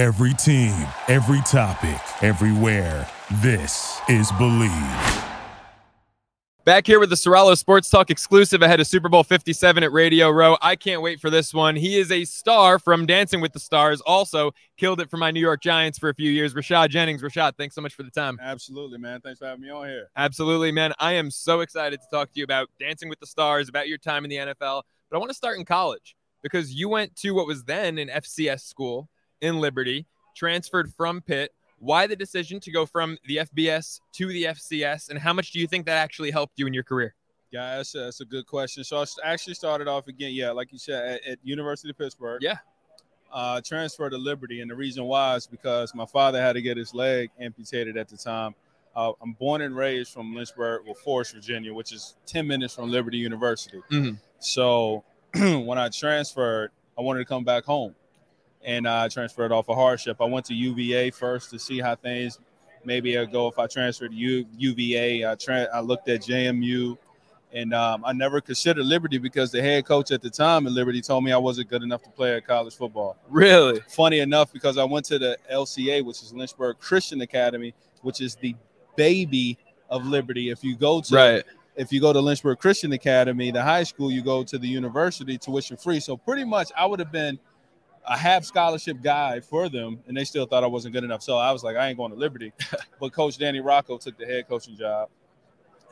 Every team, every topic, everywhere. This is Bleav. Back here with the Sorello Sports Talk exclusive ahead of Super Bowl 57 at Radio Row. I can't wait for this one. He is a star from Dancing with the Stars. Also, killed it for my New York Giants for a few years. Rashad Jennings. Rashad, thanks so much for the time. Absolutely, man. Thanks for having me on here. Absolutely, man. I am so excited to talk to you about Dancing with the Stars, about your time in the NFL. But I want to start in college because you went to what was then an FCS school in Liberty, transferred from Pitt, why the decision to go from the FBS to the FCS, and how much do you think that actually helped you in your career? Yeah, that's a, that's a good question. So I actually started off again, yeah, like you said, at, at University of Pittsburgh. Yeah. Uh, transferred to Liberty, and the reason why is because my father had to get his leg amputated at the time. Uh, I'm born and raised from Lynchburg, well, Forest, Virginia, which is 10 minutes from Liberty University. Mhm. So when I transferred, I wanted to come back home and I transferred off a hardship. I went to UVA first to see how things maybe I'll go if I transferred to U, UVA. I, tra- I looked at JMU, and um, I never considered Liberty because the head coach at the time at Liberty told me I wasn't good enough to play at college football. Really? Funny enough, because I went to the LCA, which is Lynchburg Christian Academy, which is the baby of Liberty. If you go to Right. if you go to Lynchburg Christian Academy, the high school, you go to the university tuition free. So pretty much I would have been a half scholarship guy for them, and they still thought I wasn't good enough. So I was like, I ain't going to Liberty. but Coach Danny Rocco took the head coaching job.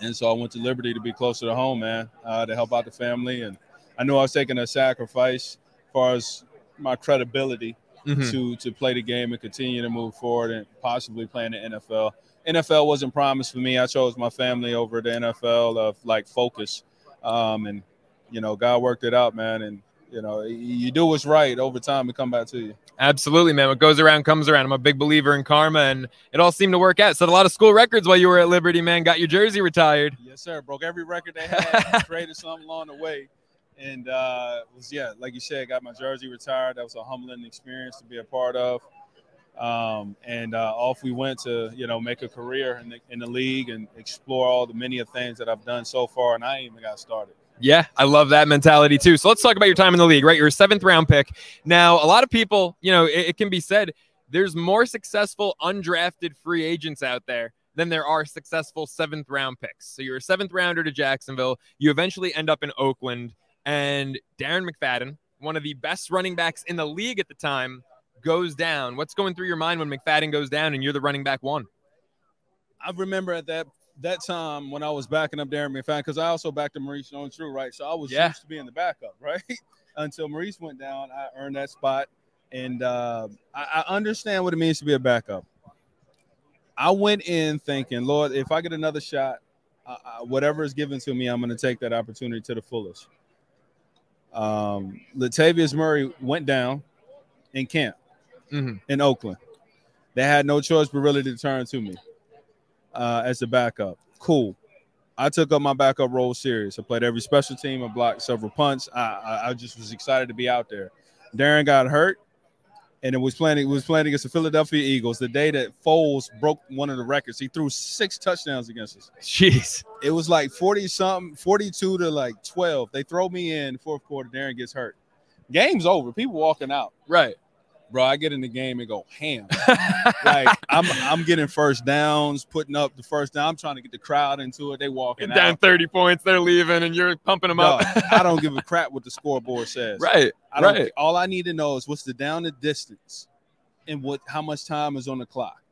And so I went to Liberty to be closer to home, man, uh, to help out the family. And I knew I was taking a sacrifice as far as my credibility Mhm. to to play the game and continue to move forward and possibly play in the NFL. NFL wasn't promised for me. I chose my family over the NFL of like focus, um, and you know God worked it out, man. And you know you do what's right over time and come back to you. Absolutely, man. What goes around comes around. I'm a big believer in karma, and it all seemed to work out. Set a lot of school records while you were at Liberty, man. Got your jersey retired. Yes, sir. Broke every record they had. created something along the way. And uh, was yeah, like you said, got my jersey retired. That was a humbling experience to be a part of. Um, and uh, off we went to you know make a career in the, in the league and explore all the many of things that I've done so far, and I even got started. Yeah, I love that mentality too. So let's talk about your time in the league, right? You're a seventh round pick. Now, a lot of people, you know, it, it can be said there's more successful undrafted free agents out there than there are successful seventh round picks. So you're a seventh rounder to Jacksonville. You eventually end up in Oakland, and Darren McFadden, one of the best running backs in the league at the time, goes down. What's going through your mind when McFadden goes down and you're the running back one? I remember at that that time when I was backing up Darren McFadden because I also backed up Maurice Jones-Drew, right? So I was Yeah. used to being the backup, right? Until Maurice went down, I earned that spot, and uh, I, I understand what it means to be a backup. I went in thinking, Lord, if I get another shot, uh, whatever is given to me, I'm going to take that opportunity to the fullest. Um, Latavius Murray went down in camp Mhm. in Oakland. They had no choice but really to turn to me uh, as the backup. Cool. I took up my backup role serious. I played every special team. I blocked several punts. I, I, I just was excited to be out there. Darren got hurt, and it was playing. It was playing against the Philadelphia Eagles. The day that Foles broke one of the records, he threw six touchdowns against us. Jeez. It was like forty something, forty-two to like twelve. They throw me in fourth quarter. Darren gets hurt. Game's over. People walking out Right. bro, I get in the game and go ham. like I'm I'm getting first downs, putting up the first down. I'm trying to get the crowd into it. They walking down out. 30 points, they're leaving, and you're pumping them Dog, up. I don't give a crap what the scoreboard says. right. I don't, right. All I need to know is what's the down the distance and what how much time is on the clock.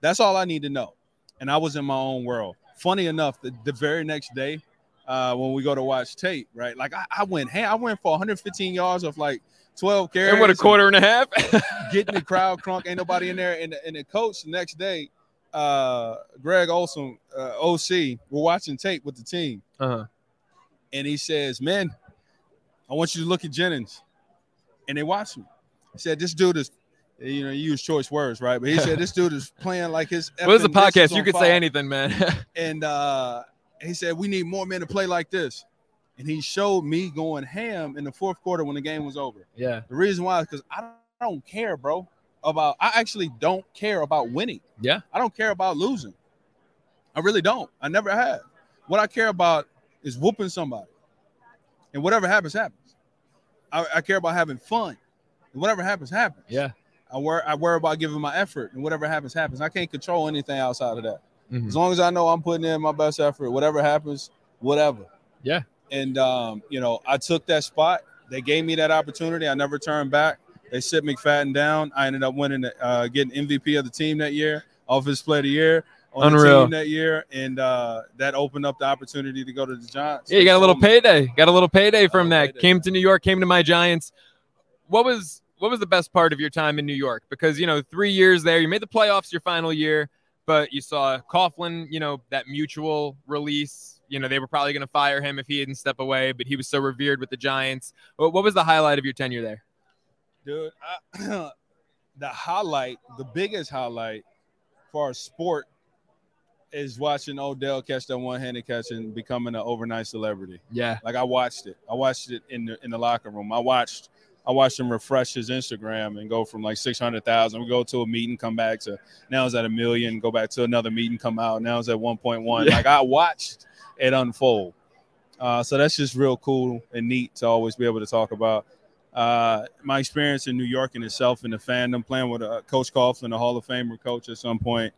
That's all I need to know. And I was in my own world. Funny enough, the, the very next day, uh, when we go to watch tape, right? Like I, I went, hey, I went for 115 yards of like 12 carries. And what, a quarter and a half? getting the crowd crunk. Ain't nobody in there. And the, and the coach the next day, uh, Greg Olson, uh, OC, we're watching tape with the team, uh-huh. and he says, "Man, I want you to look at Jennings." And they watch him. He said, "This dude is." You know, you use choice words, right? But he said this dude is playing like his. Well, this is a podcast. You could fire." say anything, man. And uh, he said, We need more men to play like this. And he showed me going ham in the fourth quarter when the game was over. yeah. The reason why is because I don't care, bro, about I actually don't care about winning. Yeah. I don't care about losing. I really don't. I never have. What I care about is whooping somebody. And whatever happens, happens. I, I care about having fun. And whatever happens, happens. Yeah. I worry I worry about giving my effort, and whatever happens, happens. I can't control anything outside of that. Mhm. As long as I know I'm putting in my best effort, whatever happens, whatever. Yeah. And um, you know, I took that spot. They gave me that opportunity. I never turned back. They sit McFadden down. I ended up winning, uh, getting MVP of the team that year, Offensive Player of the Year on Unreal. the team that year, and uh, that opened up the opportunity to go to the Giants. Yeah, you got a little payday. Got a little payday from that. payday. Came to New York, came to my Giants. What was what was the best part of your time in New York? Because you know, three years there, you made the playoffs your final year, but you saw Coughlin, you know, that mutual release. You know, they were probably going to fire him if he didn't step away, but he was so revered with the Giants. What, what was the highlight of your tenure there? dude. I, the highlight, the biggest highlight for our sport is watching Odell catch that one-handed catch and becoming an overnight celebrity. Yeah, Like I watched it. I watched it in the in the locker room. I watched I watched him refresh his Instagram and go from like six hundred thousand. We go to a meeting, come back to now it's at a million. Go back to another meeting, come out. Now it's at one point one. Yeah. Like I watched it unfold. Uh, so that's just real cool and neat to always be able to talk about. Uh, my experience in New York in itself in the fandom, playing with uh, Coach Coughlin, a Hall of Famer coach at some point,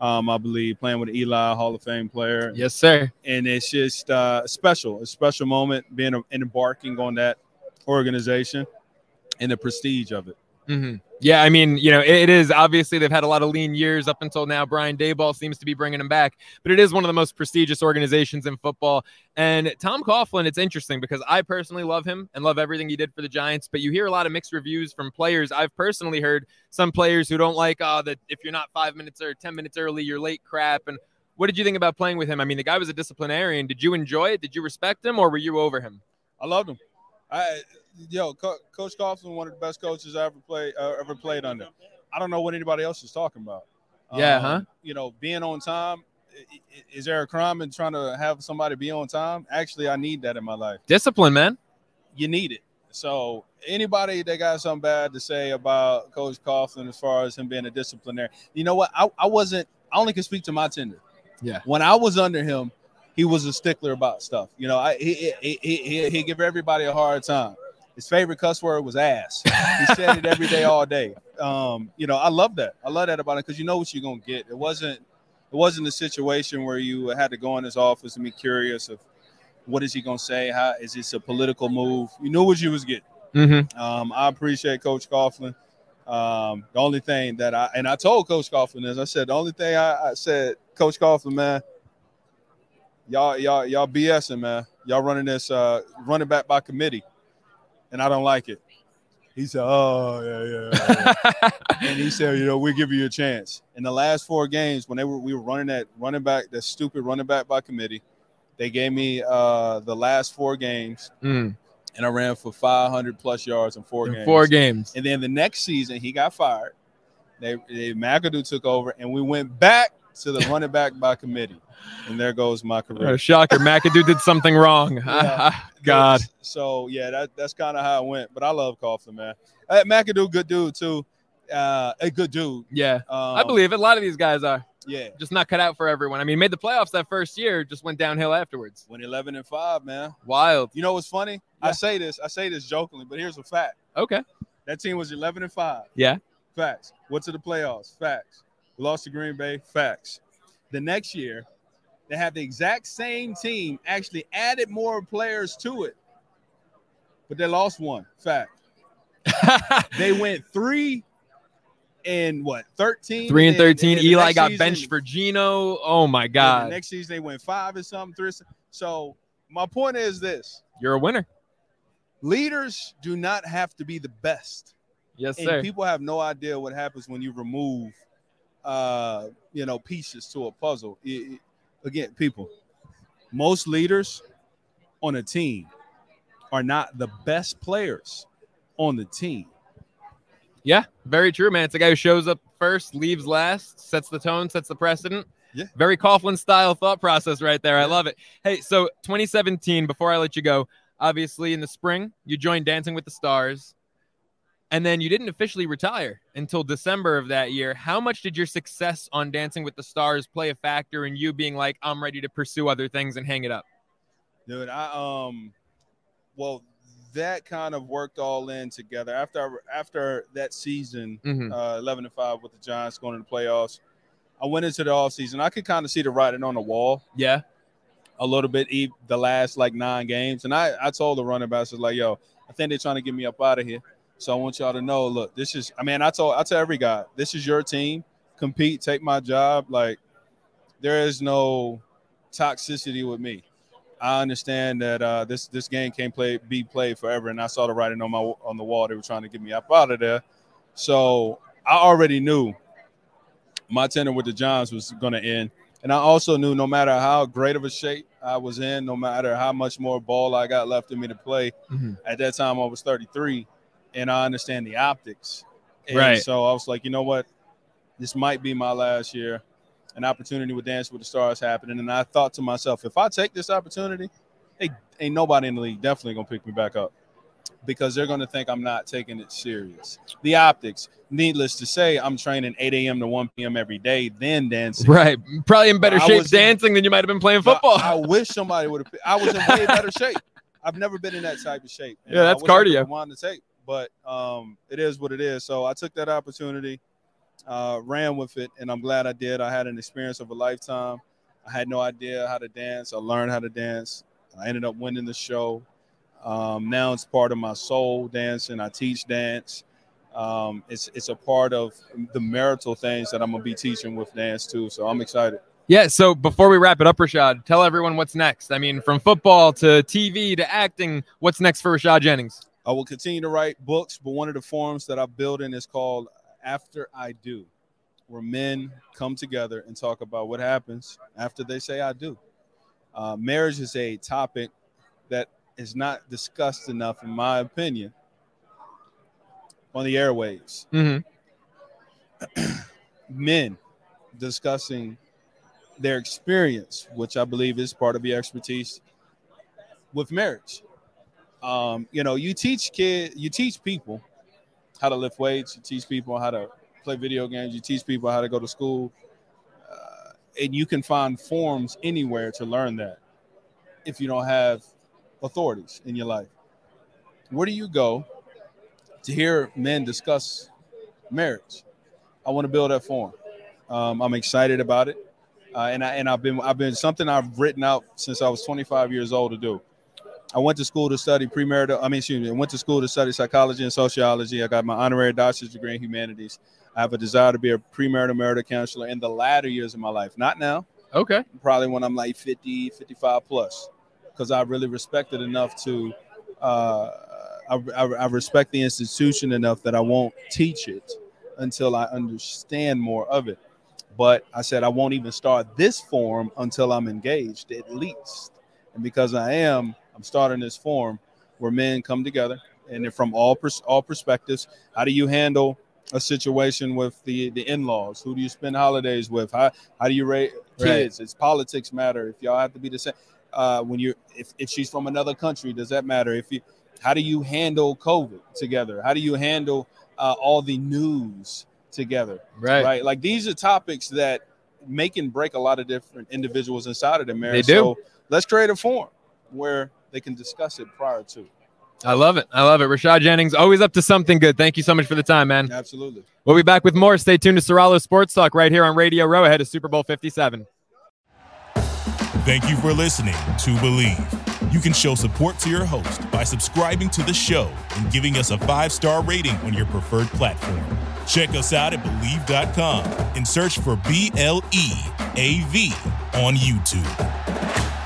um, I believe, playing with Eli, Hall of Fame player yes, sir. and it's just uh, special, a special moment being a, embarking on that organization and the prestige of it. hmm Yeah, I mean, you know, it, it is obviously they've had a lot of lean years up until now. Brian Daboll seems to be bringing them back, but it is one of the most prestigious organizations in football. And Tom Coughlin, it's interesting because I personally love him and love everything he did for the Giants. But you hear a lot of mixed reviews from players. I've personally heard some players who don't like, oh, that if you're not five minutes or ten minutes early, you're late. Crap. And what did you think about playing with him? I mean, the guy was a disciplinarian. Did you enjoy it? Did you respect him, or were you over him? I loved him. I, yo, Co- Coach Coughlin, one of the best coaches I ever played uh, ever played under. I don't know what anybody else is talking about. Yeah, huh? You know, being on time. Is there a crime in trying to have somebody be on time? Actually, I need that in my life. Discipline, man. you need it. So anybody that got something bad to say about Coach Coughlin as far as him being a disciplinarian, you know what? I, I wasn't. I only can speak to my tender. Yeah. When I was under him, he was a stickler about stuff. You know, I he he he, he, give everybody a hard time. His favorite cuss word was ass. He said it every day, all day. Um, you know, I love that. I love that about it because you know what you're gonna get. It wasn't. It wasn't a situation where you had to go in his office and be curious of what is he gonna say? How is this a political move? You knew what you was getting. Mm-hmm. Um, I appreciate Coach Coughlin. Um, the only thing that I and I told Coach Coughlin is I said the only thing I, I said, Coach Coughlin, man, y'all y'all y'all BSing, man. Y'all running this uh running back by committee, and I don't like it. He said, "Oh yeah, yeah." yeah. and he said, "You know, we'll give you a chance." In the last four games, when they were we were running that running back, that stupid running back by committee, they gave me uh the last four games, Mm, and I ran for 500 plus yards in four in games. four games. And then the next season, he got fired. They, they McAdoo took over, and we went back to the running back by committee. And there goes my Oh, career. shocker. McAdoo did something wrong. Yeah. God. So yeah, that, that's kind of how it went. But I love Coughlin, man. Uh, McAdoo, good dude too. Uh, a good dude. Yeah. Um, I believe it. A lot of these guys are Yeah, just not cut out for everyone. I mean, made the playoffs that first year, just went downhill afterwards. went 11 and five, man. Wild. You know what's funny? Yeah. I say this, I say this jokingly, but here's a fact. Okay. That team was 11 and five. Yeah. Facts. Went to the playoffs. Facts. We lost to Green Bay. Facts. The next year, they had the exact same team, actually added more players to it, but they lost one. Fact. They went three and what, 13? Three and then- 13. then the Eli got season- benched for Geno. Oh my God. The next season, they went five and something, three. or something. So, my point is this You're a winner. leaders do not have to be the best. Yes, and sir. people have no idea what happens when you remove uh you know pieces to a puzzle It- it- again people most leaders on a team are not the best players on the team Yeah, very true, man. It's a guy who shows up first, leaves last, sets the tone, sets the precedent. Yeah. Very Coughlin style thought process right there. I love it. Hey, so 2017, before I let you go, obviously in the spring, you joined Dancing with the Stars. And then you didn't officially retire until December of that year. How much did your success on Dancing with the Stars play a factor in you being like, I'm ready to pursue other things and hang it up? dude i um well that kind of worked all in together after after that season, Mhm. uh, eleven and five with the Giants going to the playoffs. I went into the offseason. I could kind of see the writing on the wall Yeah. a little bit the last like nine games. And I, I told the running backs, like, yo, I think they're trying to get me up out of here. So I want y'all to know, look, this is I mean, I told I tell every guy, this is your team. Compete, take my job. Like there is no toxicity with me. I understand that uh, this this game can't play be played forever, and I saw the writing on my on the wall. They were trying to get me up out of there, so I already knew my tenure with the Giants was going to end, and I also knew no matter how great of a shape I was in, no matter how much more ball I got left in me to play, Mhm. at that time I was 33, and I understand the optics. And Right. So I was like, you know what, this might be my last year. An opportunity with Dance with the Stars happening, and I thought to myself, if I take this opportunity, hey, ain't nobody in the league definitely gonna pick me back up because they're gonna think I'm not taking it serious. The optics, needless to say, I'm training 8 a.m. to 1 p.m. every day, then dancing. Right. Probably in better I shape was- dancing than you might have been playing football. I, wish somebody would have. I was in way better shape. I've never been in that type of shape. Yeah, that's cardio. I Wanted to take, but um, it is what it is. So I took that opportunity, uh, ran with it, and I'm glad I did. I had an experience of a lifetime. I had no idea how to dance. I learned how to dance. I ended up winning the show. Um, now it's part of my soul dancing. I teach dance. Um, it's it's a part of the marital things that I'm gonna be teaching with dance too. So I'm excited. Yeah. So before we wrap it up, Rashad, tell everyone what's next. I mean, from football to TV to acting, what's next for Rashad Jennings? I will continue to write books, but one of the forums that I'm building is called After I Do, where men come together and talk about what happens after they say I do. Uh, marriage is a topic that is not discussed enough, in my opinion, on the airwaves. Mm-hmm. Men discussing their experience, which I believe is part of your expertise with marriage. Um, you know, you teach kid, you teach people how to lift weights, you teach people how to play video games, you teach people how to go to school, uh, and you can find forms anywhere to learn that. If you don't have authorities in your life, where do you go to hear men discuss marriage? I want to build that forum. Um, I'm excited about it, uh, and I and I've been I've been something I've written out since I was 25 years old to do. I went to school to study premarital. I mean, excuse me. I went to school to study psychology and sociology. I got my honorary doctorate degree in humanities. I have a desire to be a premarital marital counselor in the latter years of my life. Not now. Okay. Probably when I'm like 50, 55 plus, because I really respect it enough to. Uh, I, I, I respect the institution enough that I won't teach it until I understand more of it. But I said I won't even start this form until I'm engaged, at least. And because I am, I'm starting this forum where men come together and they're from all pers- all perspectives. How do you handle a situation with the the in-laws? Who do you spend holidays with? How how do you raise kids? It's politics matter. If y'all have to be the same, uh, when you're if, if she's from another country, does that matter? If you how do you handle COVID together? How do you handle uh, all the news together? Right. right? Like these are topics that make and break a lot of different individuals inside of the marriage. They do. So let's create a forum where they can discuss it prior to. I love it. I love it. Rashad Jennings, always up to something good. Thank you so much for the time, man. Absolutely. We'll be back with more. Stay tuned to Soralo Sports Talk right here on Radio Row ahead of Super Bowl 57. Thank you for listening to Bleav. You can show support to your host by subscribing to the show and giving us a five star rating on your preferred platform. Check us out at Bleav.com and search for B L E A V on YouTube.